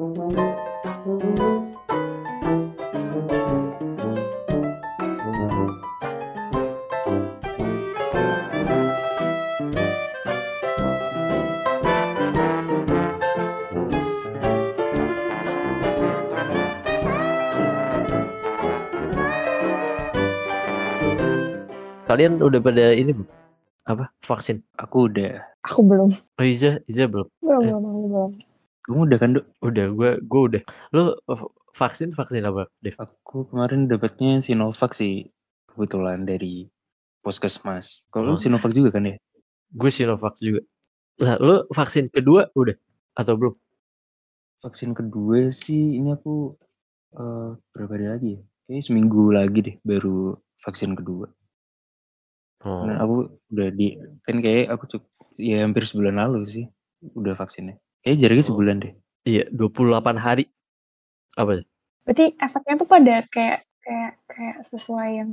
Kalian udah pada ini belum? Apa? Vaksin? Aku udah. Aku belum. Oh Iza, Iza belum? Belum, Eh. belum, aku belum. Kamu udah kan, Dok? Udah, gue gue udah. Lu uh, vaksin vaksin apa, Dev? Aku kemarin dapatnya Sinovac sih. Kebetulan dari Puskesmas. Kalau lu Oh. Sinovac juga kan ya? Gue Sinovac juga. Lah, lu vaksin kedua udah atau belum? Vaksin kedua sih ini aku eh berapa hari lagi ya? Kayaknya seminggu lagi deh baru vaksin kedua. Oh. Nah, aku udah di kan kayak aku cukup ya hampir sebulan lalu sih udah vaksinnya. Kayak jaraknya Oh. sebulan deh. Iya, 28 hari. Apa? Berarti efeknya tuh pada kayak kayak kayak sesuai yang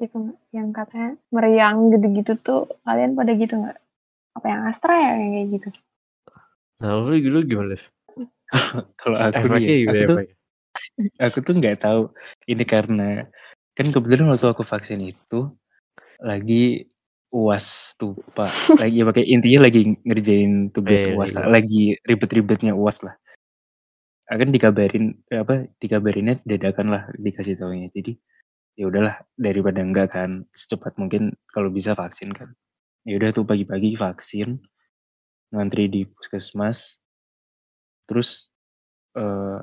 itu nggak? yang katanya meriang gitu-gitu tuh kalian pada gitu nggak? Apa yang Astra ya yang kayak gitu? Nah, lu, lu gimana, Dev? Kalau aku Efeknya ya, aku tuh efeknya? aku tuh nggak tahu ini karena kan kebetulan waktu aku vaksin itu lagi uas tuh pak. Lagi ya pakai intinya lagi ngerjain tugas Iya, uas iya. lah lagi ribet-ribetnya uas lah. Akan dikabarin eh, apa dikabarinnya dadakan lah dikasih taunya. Jadi ya udahlah daripada enggak kan secepat mungkin kalau bisa vaksin kan. Ya udah tuh pagi-pagi vaksin ngantri di puskesmas. Terus eh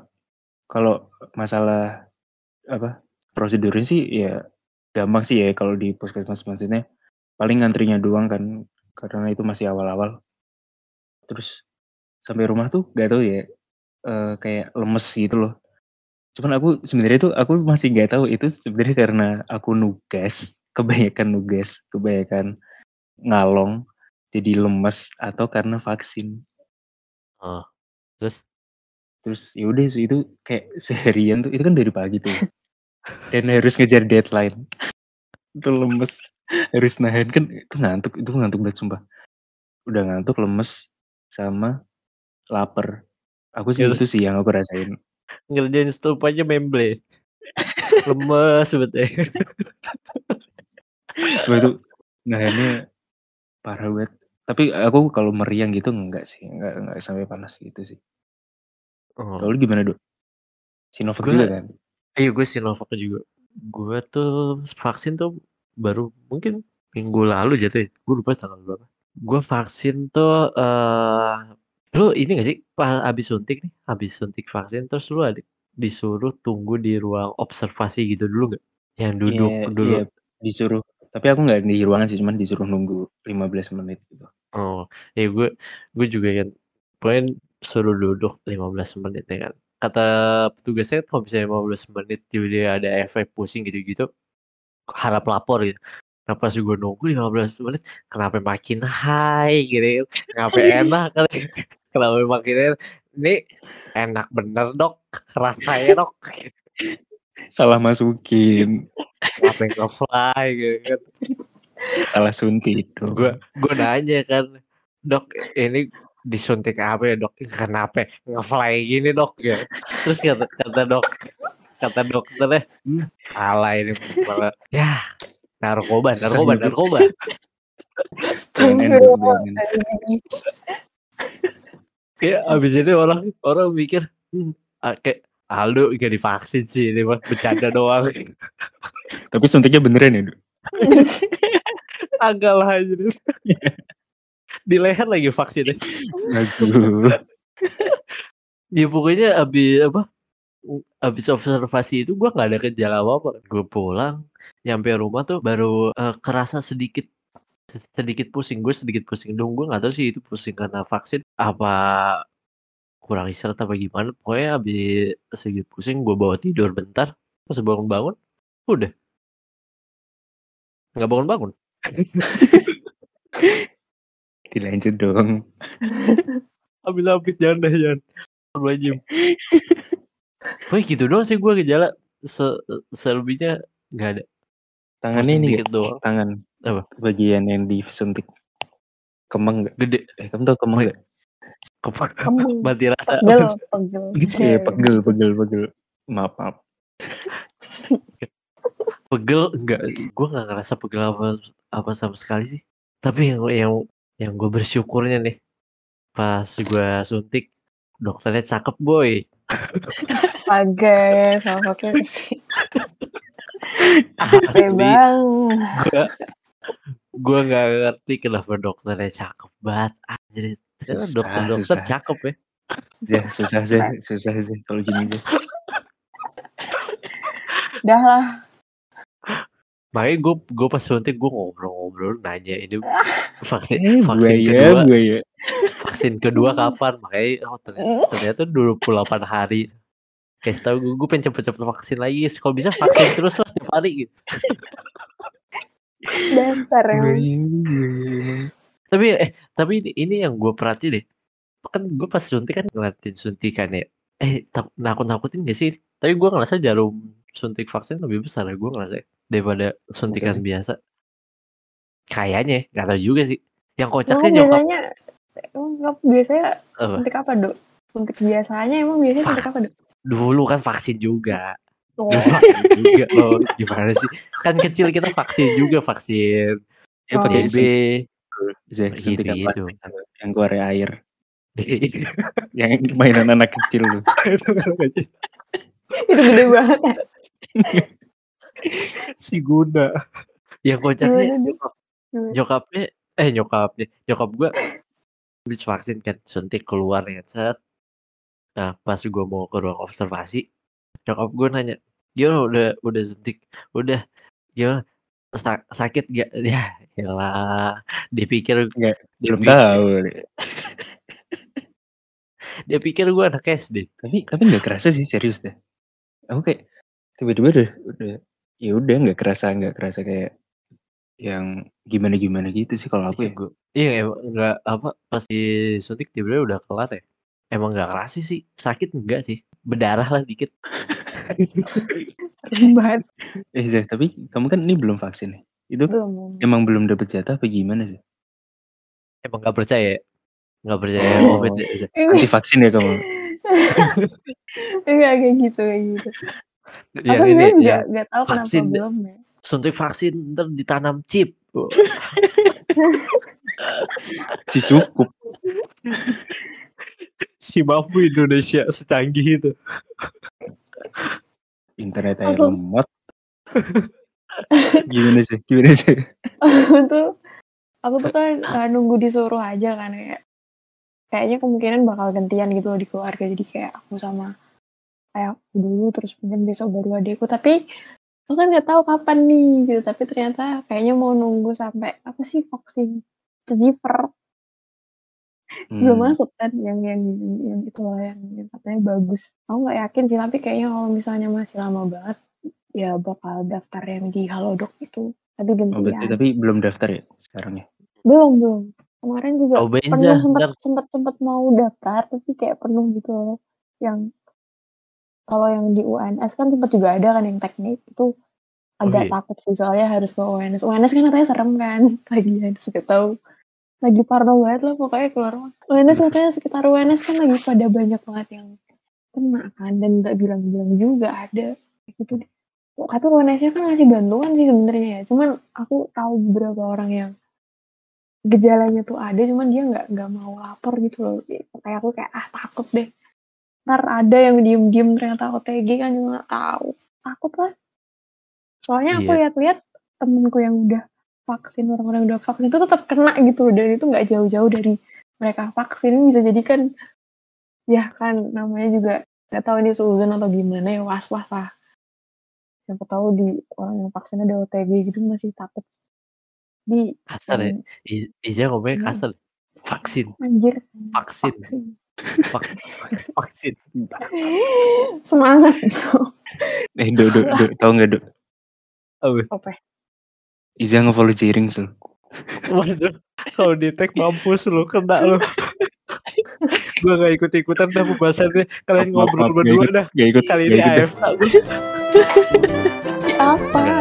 kalau masalah apa prosedurnya sih ya gampang sih ya kalau di puskesmas maksudnya paling ngantrinya doang kan karena itu masih awal-awal. Terus sampai rumah tuh gak tahu ya eh, kayak lemes gitu loh. Cuman aku sebenarnya tuh aku masih nggak tahu itu sebenarnya karena aku nugas kebanyakan nugas kebanyakan ngalong jadi lemes atau karena vaksin. Oh. Terus? Terus ya udah sih itu kayak seharian tuh itu kan dari pagi tuh. Dan harus ngejar deadline. Itu lemes harus nahan kan itu ngantuk itu ngantuk banget sumpah udah ngantuk lemes sama lapar aku sih Gitu. itu sih yang aku rasain ngerjain stup aja memble. Lemes sebetulnya. coba itu nahannya parah banget tapi aku kalau meriang gitu enggak sih enggak enggak sampai panas gitu sih Oh. kalau lu gimana dok Sinovac Gua- juga kan Iya gue Sinovac juga. Gue tuh vaksin tuh baru mungkin minggu lalu jatuh. Gue lupa tanggal berapa. Gue vaksin tuh eh lu ini gak sih pas habis suntik nih, habis suntik vaksin terus lu ada disuruh tunggu di ruang observasi gitu dulu gak? Yang duduk Iya, dulu. iya, disuruh tapi aku nggak di ruangan sih cuman disuruh nunggu 15 menit gitu Oh, ya gue gue juga kan pokoknya suruh duduk 15 menit ya kan. Kata petugasnya kalau misalnya 15 menit tiba-tiba ada efek pusing gitu-gitu harap lapor gitu. Nah pas gue nunggu 15 menit kenapa makin high gitu kan. Kenapa enak kali. Kenapa makin enak. Ini enak bener dok. Rasanya dok. salah masukin Kenapa nge-fly gitu kan. salah suntik itu gue gue nanya kan dok ini disuntik apa ya dok kenapa ngefly gini dok ya terus kata kata dok kata dokternya hmm, salah ini. Malah ya narkoba narkoba narkoba. Kayak abis ini orang orang mikir hmm, ah, kayak Aldo gak divaksin sih ini mah bercanda doang. Tapi suntiknya beneran ya agak lah aja di leher lagi vaksinnya. Aduh. Ya pokoknya abis apa? Abis observasi itu gua nggak ada gejala apa apa. Gue pulang, nyampe rumah tuh baru eh, kerasa sedikit sedikit pusing. Gue sedikit pusing dong. Gue nggak tahu sih itu pusing karena vaksin apa kurang istirahat apa gimana. Pokoknya abis sedikit pusing gue bawa tidur bentar. Pas bangun-bangun, udah nggak bangun-bangun. dilanjut dong Habis-habis jangan deh jangan. Pokoknya gitu doang sih gue gejala. Se selebihnya nggak ada. tangannya Pusing ini dikit doang. tangan Apa? bagian yang disuntik kemeng nggak Gede. eh kamu tau kemeng Oh, nggak Kepa- Kembung. mati rasa Pegel, pegel. Iya, pegel, pegel, pegel. Maaf, maaf. pegel enggak gue nggak ngerasa pegel apa apa sama sekali sih tapi yang yang yang gue bersyukurnya nih pas gue suntik dokternya cakep boy Astaga, sama pakai sih. asli bang. gue gue nggak ngerti kenapa dokternya cakep banget anjir dokter-dokter susah. cakep ya Ya, susah sih, susah sih kalau gini sih. Udah lah. makanya gue gue pas suntik gue ngobrol-ngobrol nanya ini vaksin Eh, vaksin buaya, kedua buaya. Vaksin kedua kapan. Makanya oh, ternyata, ternyata 28 hari. Kasih tahu gue gue pengen cepet-cepet vaksin lagi. Kalau bisa vaksin terus lah tiap hari gitu. Dasar emang. Tapi eh tapi ini, ini yang gue perhatiin deh. Kan gue pas suntik kan ngeliatin suntikan ya. Eh tak, nakut nakutin gak sih? Tapi gue ngerasa jarum suntik vaksin lebih besar ya gue ngerasa daripada suntikan biasa. Kayaknya nggak tahu juga sih. Yang Emang kocaknya nyokap. biasanya, emang biasanya apa? suntik apa dok? Suntik biasanya emang biasanya suntik apa dok? dulu kan vaksin juga Oh, Dulu vaksin juga loh gimana sih kan kecil kita vaksin juga vaksin Ya, Oh. pakai TB Bisa Gitu, suntikan gitu. plastik yang keluar air. Yang mainan anak kecil tuh. itu gede banget. si Guna yang kocaknya nyokapnya eh nyokapnya nyokap gua habis vaksin kan suntik keluar ya set. Nah pas gua mau ke ruang observasi nyokap gua nanya gimana udah udah suntik? Udah. Gimana Sa- sakit gak ya elah dipikir Nggak, dia Belum tahu. dia pikir gua anak SD Tapi tapi nggak kerasa sih serius deh. Aku kayak tiba-tiba udah udah ya udah nggak kerasa nggak kerasa kayak yang gimana gimana gitu sih kalau aku iya ya. gua iya emang nggak apa pas disuntik tiba-tiba udah kelar ya emang nggak kerasa sih sakit enggak sih berdarah lah dikit banget. Eh Zah, tapi kamu kan ini belum vaksin ya? Itu Belum. emang belum dapet jatah apa gimana sih? emang nggak percaya nggak percaya Oh. covid ya? Ini Anti vaksin ya kamu? enggak kayak gitu kayak gitu. yang Aku ini yang nggak nggak tahu kenapa vaksin deh. belum ya. Suntik vaksin ntar ditanam chip Si cukup. si mampu Indonesia secanggih itu Internet air Aku- lemot. gimana sih? Gimana sih? aku tuh aku tuh kan uh, nunggu disuruh aja kan kayak kayaknya kemungkinan bakal gantian gitu loh di keluarga jadi kayak aku sama kayak aku dulu terus mungkin besok baru adikku tapi aku kan nggak tahu kapan nih gitu. Tapi ternyata kayaknya mau nunggu sampai apa sih vaksin belum Hmm. masuk kan yang yang yang, itu lah yang, yang katanya bagus. Aku nggak yakin sih tapi kayaknya kalau misalnya masih lama banget ya bakal daftar yang di Halodoc itu. Tapi Oh, berarti, gantian tapi belum daftar ya sekarang ya? belum belum. Kemarin juga Oh, penuh sempat sempat sempat mau daftar tapi kayak penuh gitu loh yang kalau yang di UNS kan sempat juga ada kan yang teknik itu agak iya. takut sih soalnya harus ke UNS UNS kan katanya serem kan lagi harus gak tahu lagi parno banget lah pokoknya keluar. UNS katanya sekitar UNS kan lagi pada banyak banget yang kena kan dan nggak bilang-bilang juga ada gitu deh. Tapi UNS-nya kan ngasih bantuan sih sebenarnya ya. Cuman aku tahu beberapa orang yang gejalanya tuh ada, cuman dia nggak nggak mau lapor gitu loh. Kayak aku kayak ah takut deh. Ntar ada yang diem-diem ternyata OTG kan juga nggak tahu. Takut lah. Soalnya aku Iya. lihat-lihat temenku yang udah vaksin, orang-orang yang udah vaksin itu tetap kena gitu loh. Dan itu nggak jauh-jauh dari mereka vaksin. Bisa jadi kan, ya kan namanya juga nggak tahu ini seuzon atau gimana ya was-was lah. Siapa tahu di orang yang vaksin ada OTG gitu masih takut. Di kasar ya Iza ngomongnya Hmm. kasar vaksin anjir vaksin vaksin. Vak- vaksin Semangat Eh, do, do, do, tau nggak do? Apa? Apa? Iza nge-follow Jering sul. Waduh, kalau di tag mampus lu kena lu. gua gak ikut ikutan dah pembahasannya. Kalian ngobrol berdua dah. Gak ikut, Kali ini. AFK. Apa?